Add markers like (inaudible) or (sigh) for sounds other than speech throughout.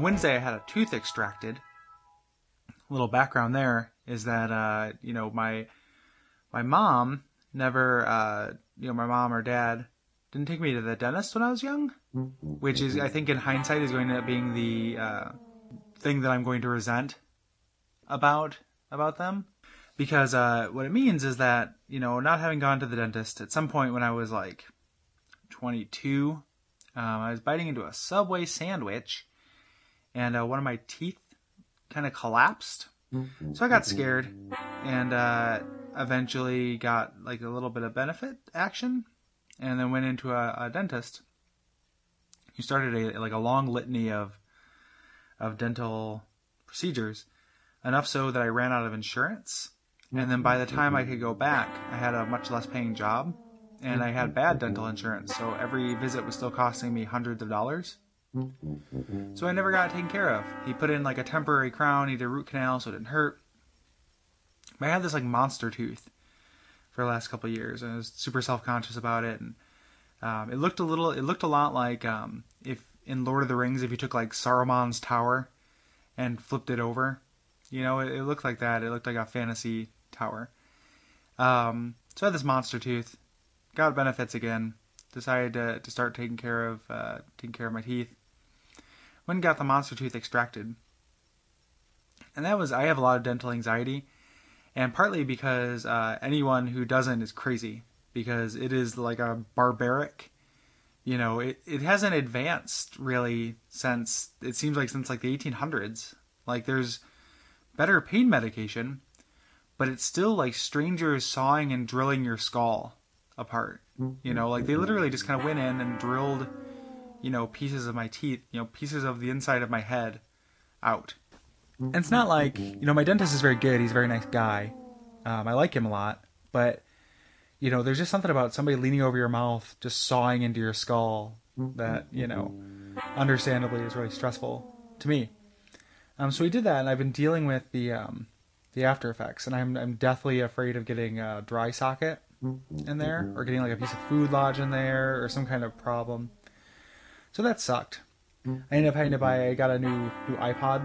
Wednesday I had a tooth extracted. A little background there is that uh, you know my my mom never uh, you know my mom or dad didn't take me to the dentist when I was young, which is I think in hindsight is going to up being the uh, thing that I'm going to resent about about them because uh, what it means is that you know not having gone to the dentist at some point when I was like 22, um, I was biting into a Subway sandwich, and uh, one of my teeth kind of collapsed. So I got scared, and uh, eventually got like a little bit of benefit action, and then went into a, a dentist. He started a like a long litany of of dental procedures, enough so that I ran out of insurance. And then by the time I could go back, I had a much less paying job and I had bad dental insurance, so every visit was still costing me hundreds of dollars. So I never got taken care of. He put in like a temporary crown, he did a root canal so it didn't hurt. But I had this like monster tooth for the last couple years, and I was super self conscious about it. And um, it looked a little, it looked a lot like um, if in Lord of the Rings, if you took like Saruman's tower and flipped it over, you know, it, it looked like that. It looked like a fantasy tower. Um, so I had this monster tooth, got benefits again, decided to, to start taking care of uh, taking care of my teeth. Went got the monster tooth extracted, and that was I have a lot of dental anxiety, and partly because uh, anyone who doesn't is crazy because it is like a barbaric. You know, it, it hasn't advanced really since it seems like since like the 1800s. Like there's better pain medication, but it's still like strangers sawing and drilling your skull apart. You know, like they literally just kind of went in and drilled, you know, pieces of my teeth, you know, pieces of the inside of my head out. And it's not like, you know, my dentist is very good. He's a very nice guy. Um, I like him a lot. But, you know, there's just something about somebody leaning over your mouth, just sawing into your skull that, you know, understandably is really stressful to me. Um, so we did that, and I've been dealing with the um, the after effects, and I'm I'm deathly afraid of getting a dry socket in there, or getting like a piece of food lodge in there, or some kind of problem. So that sucked. I ended up having to buy. I got a new new iPod,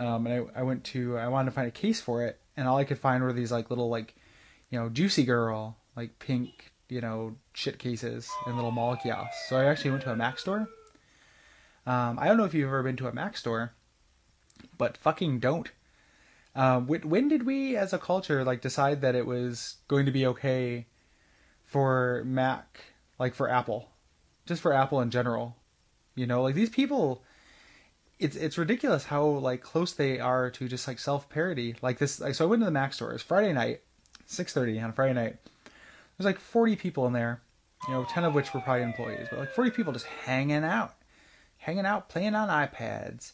um, and I, I went to. I wanted to find a case for it, and all I could find were these like little like, you know, Juicy Girl like pink you know shit cases and little mall kiosks. So I actually went to a Mac store. Um, I don't know if you've ever been to a Mac store, but fucking don't. Uh, when, when did we, as a culture, like decide that it was going to be okay for Mac, like for Apple, just for Apple in general? You know, like these people, it's it's ridiculous how like close they are to just like self parody. Like this, like so I went to the Mac store. It's Friday night, six thirty on Friday night. There's like forty people in there, you know, ten of which were probably employees, but like forty people just hanging out, hanging out, playing on iPads,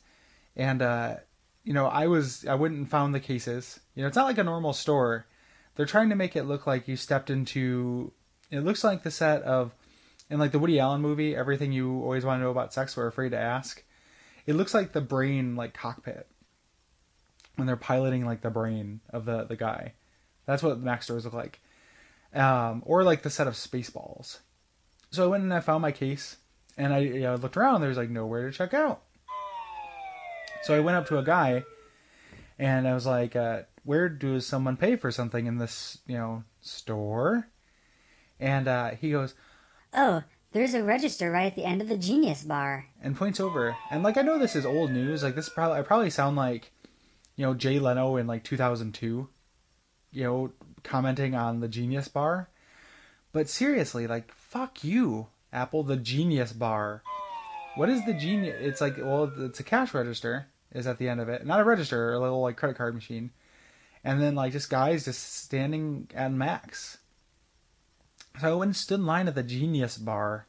and uh, you know, I was I went and found the cases. You know, it's not like a normal store. They're trying to make it look like you stepped into. It looks like the set of, in like the Woody Allen movie, everything you always want to know about sex, are afraid to ask. It looks like the brain like cockpit when they're piloting like the brain of the the guy. That's what the Mac stores look like, um, or like the set of Spaceballs. So I went and I found my case, and I looked around. There's like nowhere to check out. So I went up to a guy, and I was like, uh, "Where does someone pay for something in this, you know, store?" And uh, he goes, Oh, there's a register right at the end of the Genius Bar. and points over. And like I know this is old news. Like this probably I probably sound like, you know, Jay Leno in like 2002, you know, commenting on the Genius Bar. But seriously, like fuck you, Apple. The Genius Bar. What is the genius? It's like well, it's a cash register is at the end of it, not a register, a little like credit card machine, and then like just guys just standing at Macs. So I went and stood in line at the Genius Bar,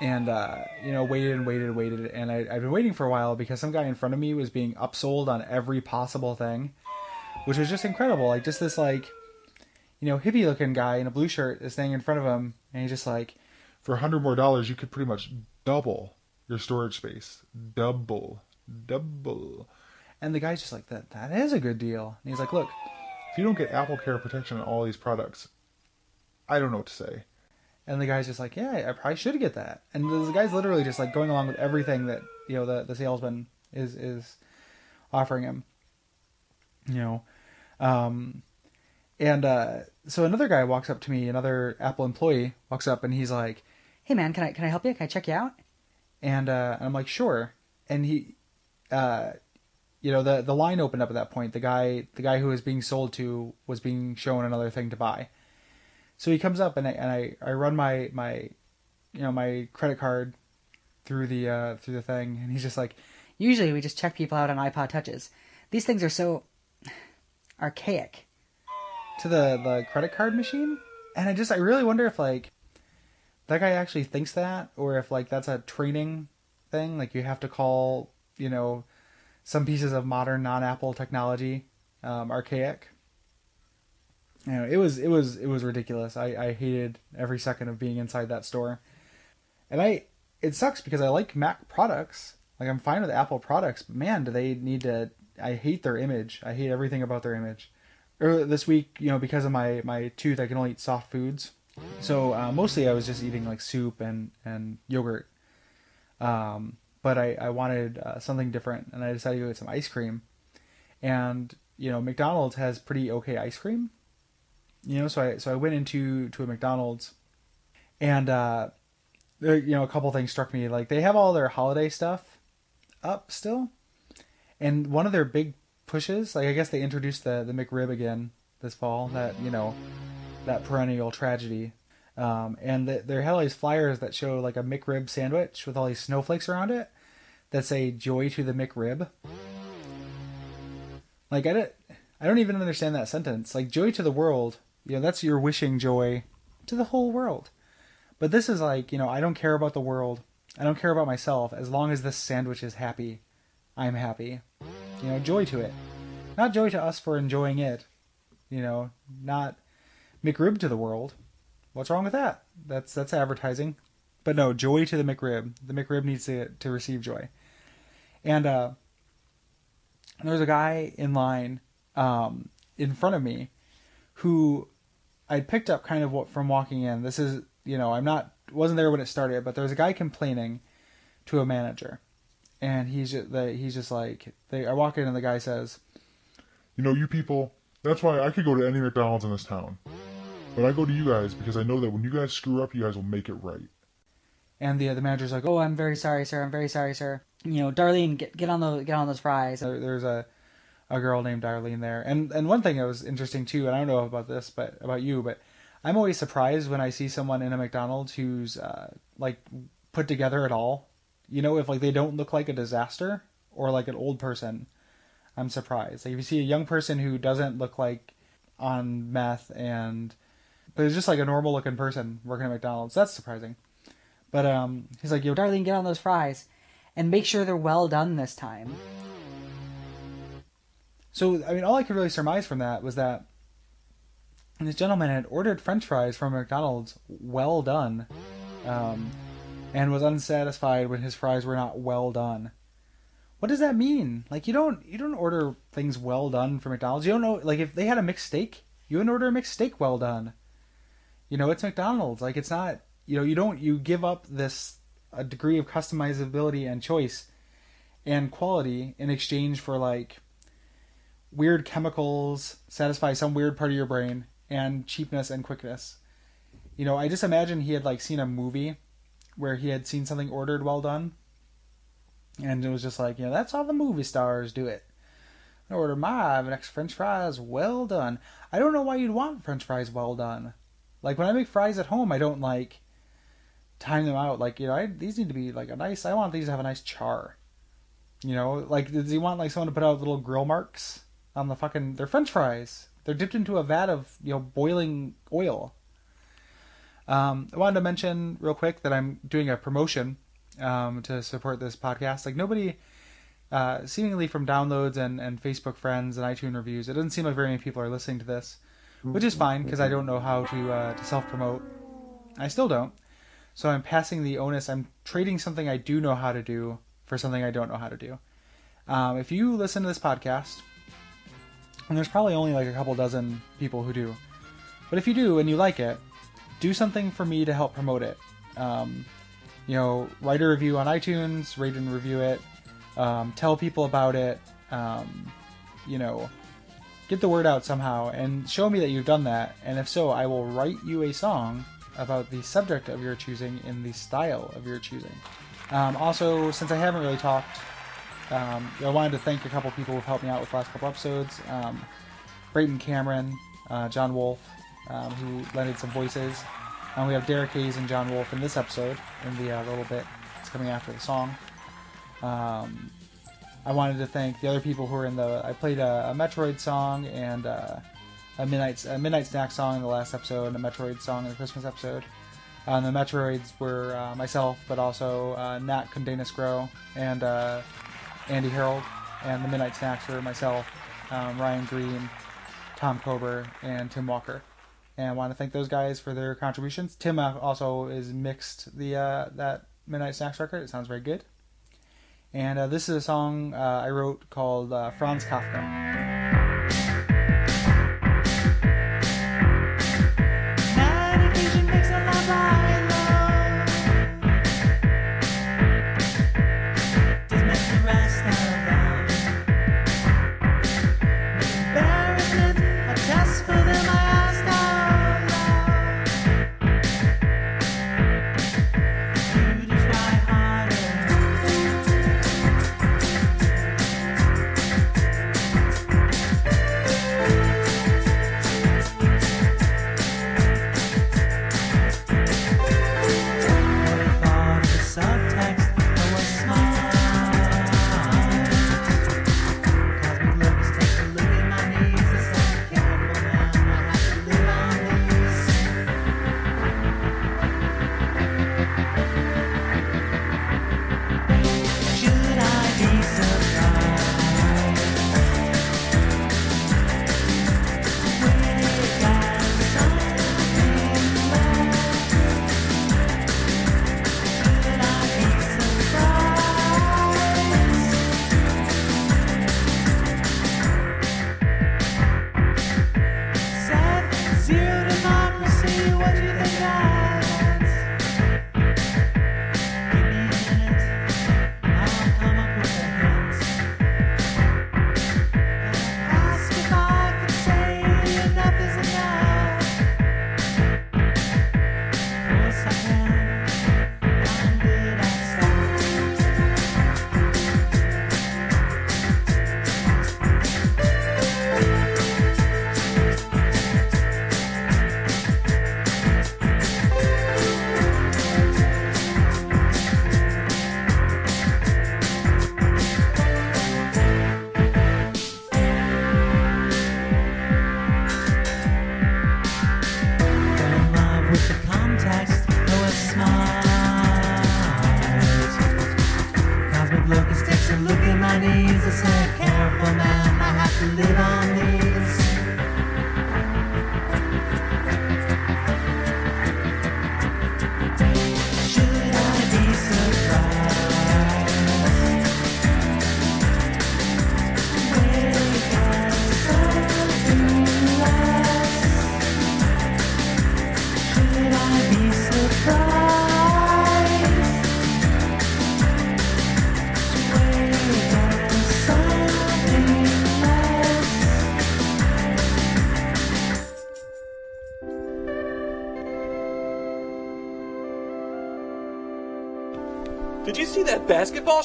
and uh, you know waited and waited and waited, and I, I've been waiting for a while because some guy in front of me was being upsold on every possible thing, which was just incredible. Like just this like, you know, hippie looking guy in a blue shirt is standing in front of him, and he's just like, For a hundred more dollars, you could pretty much double your storage space. Double, double. and the guy's just like that. That is a good deal. And he's like, look, If you don't get Apple Care protection on all these products, I don't know what to say. And the guy's just like, yeah, I probably should get that. And the guy's literally just like going along with everything that you know the the salesman is is offering him. You know, um, and uh, so another guy walks up to me, another Apple employee walks up, and he's like, "Hey man, can I can I help you? Can I check you out?" And, uh, and I'm like, "Sure." And he, uh, you know, the the line opened up at that point. The guy the guy who was being sold to was being shown another thing to buy. So he comes up and I and I, I run my my you know my credit card through the uh, through the thing, and he's just like, Usually we just check people out on iPod touches. These things are so archaic. to the the credit card machine, and I just I really wonder if like that guy actually thinks that, or if like that's a training thing, like you have to call you know some pieces of modern non-Apple technology um, archaic. You know, it was it was it was ridiculous. I I hated every second of being inside that store, and I it sucks because I like Mac products. Like I'm fine with Apple products, but man, do they need to? I hate their image. I hate everything about their image. Earlier this week, you know, because of my my tooth, I can only eat soft foods. So uh, mostly, I was just eating like soup and and yogurt. Um, but I I wanted uh, something different, and I decided to go get some ice cream. And you know, McDonald's has pretty okay ice cream. You know, so I so I went into to a McDonald's, and uh, there, you know, a couple things struck me. Like they have all their holiday stuff up still, and one of their big pushes, like I guess they introduced the the McRib again this fall. That you know, that perennial tragedy. Um, and the, they had all these flyers that show like a McRib sandwich with all these snowflakes around it that say "Joy to the McRib." Like I don't, I don't even understand that sentence. Like "Joy to the world," you know, that's your wishing joy to the whole world. But this is like, you know, I don't care about the world. I don't care about myself. As long as this sandwich is happy, I'm happy. You know, joy to it. Not joy to us for enjoying it. You know, not McRib to the world. What's wrong with that? That's that's advertising. But no, joy to the McRib. The McRib needs to to receive joy. And uh there's a guy in line um in front of me who I picked up kind of what from walking in. This is, you know, I'm not wasn't there when it started, but there was a guy complaining to a manager, and he's just the, he's just like they. I walk in and the guy says, You know, you people, that's why I could go to any McDonald's in this town. But I go to you guys because I know that when you guys screw up, you guys will make it right. and the the manager's like, Oh, I'm very sorry, sir. I'm very sorry, sir. You know, Darlene, get get on the get on those fries. there, there's a a girl named Darlene there, and and one thing that was interesting too, and I don't know about this, but about you, but I'm always surprised when I see someone in a McDonald's who's uh, like put together at all. You know, if like they don't look like a disaster or like an old person, I'm surprised. Like if you see a young person who doesn't look like on meth and but it's just like a normal looking person working at McDonald's, that's surprising. But um, he's like, yo, Darlene, get on those fries, and make sure they're well done this time. So, I mean, all I could really surmise from that was that this gentleman had ordered French fries from McDonald's, well done, um, and was unsatisfied when his fries were not well done. What does that mean? Like, you don't you don't order things well done from McDonald's. You don't know, like, if they had a mixed steak, you wouldn't order a mixed steak well done. You know, it's McDonald's. Like, it's not. You know, you don't. You give up this a degree of customizability and choice and quality in exchange for like weird chemicals satisfy some weird part of your brain and cheapness and quickness. You know, I just imagine he had like seen a movie where he had seen something ordered well done, and it was just like, you know, that's how the movie stars do it. I order my next French fries well done. I don't know why you'd want French fries well done. Like when I make fries at home, I don't like time them out. Like you know, I, these need to be like a nice. I want these to have a nice char. You know, like does he want like someone to put out little grill marks on the fucking? They're French fries. They're dipped into a vat of you know boiling oil. Um, I wanted to mention real quick that I'm doing a promotion um, to support this podcast. Like nobody, uh, seemingly from downloads and, and Facebook friends and iTunes reviews, it doesn't seem like very many people are listening to this, which is fine because I don't know how to uh, to self promote. I still don't. So I'm passing the onus. I'm trading something I do know how to do for something I don't know how to do. Um, if you listen to this podcast, and there's probably only like a couple dozen people who do, but if you do and you like it, do something for me to help promote it. Um, you know, write a review on iTunes, rate and review it. Um, tell people about it. Um, you know, get the word out somehow and show me that you've done that. And if so, I will write you a song about the subject of your choosing in the style of your choosing. Um, also, since I haven't really talked, um, I wanted to thank a couple people who've helped me out with the last couple episodes. Um, Brayton Cameron, uh, John Wolf, um, who lended some voices. And we have Derek Hayes and John Wolf in this episode, in the uh, little bit that's coming after the song. Um, I wanted to thank the other people who were in the. I played a, a Metroid song and uh, a midnight a midnight snack song in the last episode, and a Metroid song in the Christmas episode. And the Metroids were uh, myself, but also uh, Nat Condanis Grow and uh, Andy Harold, and the Midnight Snacks were myself, um, Ryan Green, Tom Kober, and Tim Walker. And I want to thank those guys for their contributions. Tim uh, also is mixed the uh, that Midnight Snacks record. It sounds very good. And uh, this is a song uh, I wrote called uh, Franz Kafka.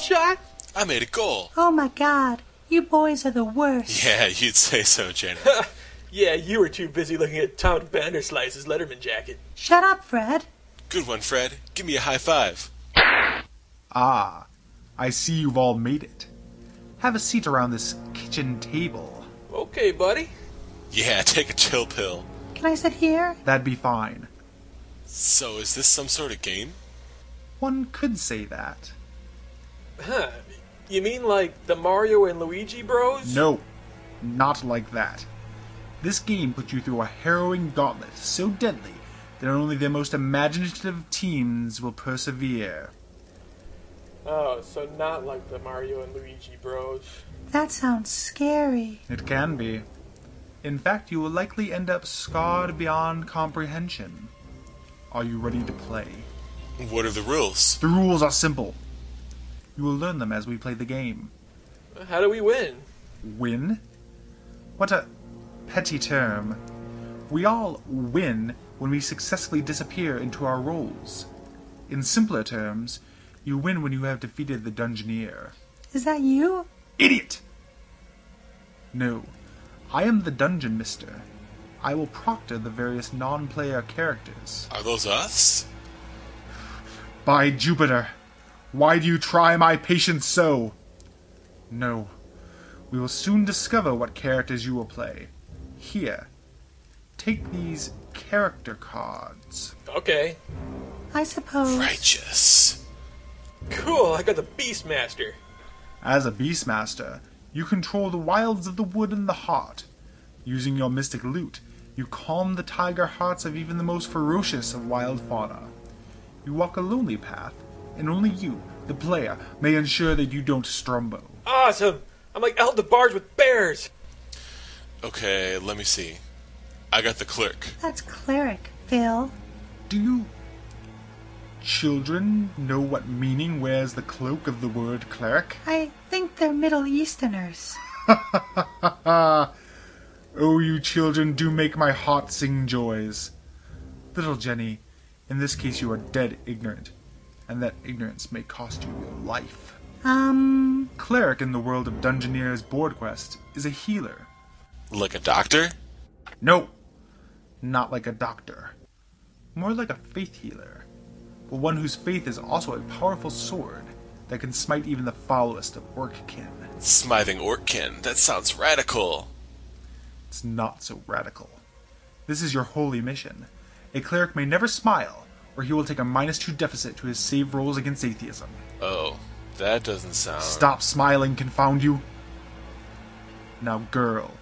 Shot? I made a goal. Oh my god, you boys are the worst. Yeah, (laughs) you'd say so, Jenny. (laughs) Yeah, you were too busy looking at Tom Vanderslice's Letterman jacket. Shut up, Fred. Good one, Fred. Give me a high five. Ah, I see you've all made it. Have a seat around this kitchen table. Okay, buddy. Yeah, (laughs) take a chill pill. Can I sit here? That'd be fine. So, is this some sort of game? One could say that. Huh. You mean like the Mario and Luigi bros? No, not like that. This game puts you through a harrowing gauntlet so deadly that only the most imaginative teams will persevere. Oh, so not like the Mario and Luigi bros. That sounds scary. It can be. In fact, you will likely end up scarred beyond comprehension. Are you ready to play? What are the rules? The rules are simple. You will learn them as we play the game. How do we win? Win? What a petty term. We all win when we successfully disappear into our roles. In simpler terms, you win when you have defeated the Dungeoneer. Is that you? Idiot! No, I am the Dungeon Mister. I will proctor the various non player characters. Are those us? By Jupiter! Why do you try my patience so? No, we will soon discover what characters you will play. Here, take these character cards. Okay. I suppose. Righteous. Cool, I got the Beastmaster. As a Beastmaster, you control the wilds of the wood and the heart. Using your mystic lute, you calm the tiger hearts of even the most ferocious of wild fauna. You walk a lonely path, and only you, the player, may ensure that you don't strumbo. Awesome! I'm like El DeBarge with bears! Okay, let me see. I got the clerk. That's cleric, Phil. Do you children know what meaning wears the cloak of the word cleric? I think they're Middle Easterners. Ha ha ha Oh, you children do make my heart sing joys. Little Jenny, in this case you are dead ignorant, and that ignorance may cost you your life. Um, Cleric in the world of Dungeoneer's board quest is a healer. Like a doctor? No, not like a doctor. More like a faith healer, but one whose faith is also a powerful sword that can smite even the foulest of orckin. Smithing Orkin. That sounds radical. It's not so radical. This is your holy mission. A cleric may never smile, or he will take a minus two deficit to his save rolls against atheism. Oh, that doesn't sound. Stop smiling, confound you! Now, girl,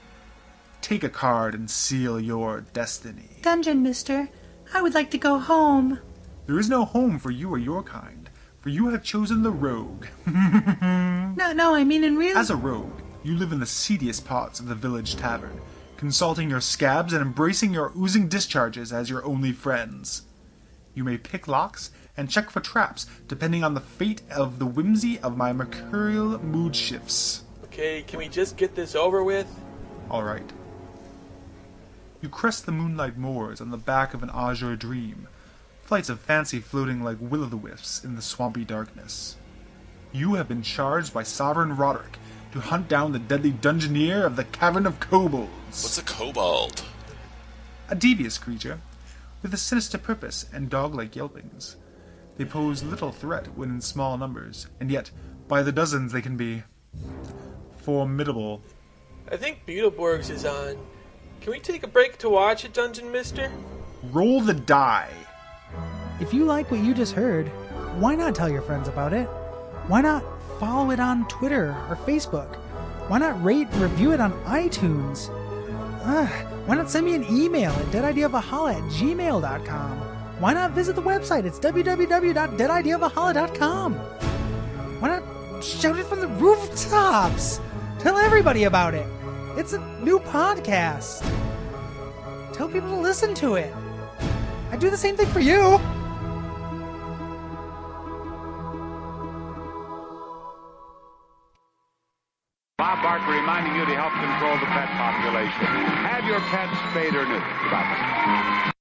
take a card and seal your destiny. Dungeon Mister, I would like to go home. There is no home for you or your kind, for you have chosen the rogue. (laughs) No, no, I mean in real. As a rogue, you live in the seediest parts of the village tavern, consulting your scabs and embracing your oozing discharges as your only friends. You may pick locks and check for traps, depending on the fate of the whimsy of my mercurial mood shifts. Okay, can we just get this over with? Alright. You crest the moonlight moors on the back of an azure dream, flights of fancy floating like will-o'-the-wisps in the swampy darkness. You have been charged by Sovereign Roderick to hunt down the deadly dungeoneer of the Cavern of Kobolds. What's a kobold? a devious creature, with a sinister purpose and dog-like yelpings. They pose little threat when in small numbers, and yet, by the dozens, they can be formidable. I think Beetleborgs is on. Can we take a break to watch it, Dungeon Mister? Roll the die. If you like what you just heard, why not tell your friends about it? Why not follow it on Twitter or Facebook? Why not rate and review it on iTunes? Ugh, why not send me an email at deadideaofaholla at gmail.com? Why not visit the website? It's www.deadideaofaholla.com. Why not shout it from the rooftops? Tell everybody about it. It's a new podcast. Tell people to listen to it. I do the same thing for you. Your pets spayed or. Bye-bye.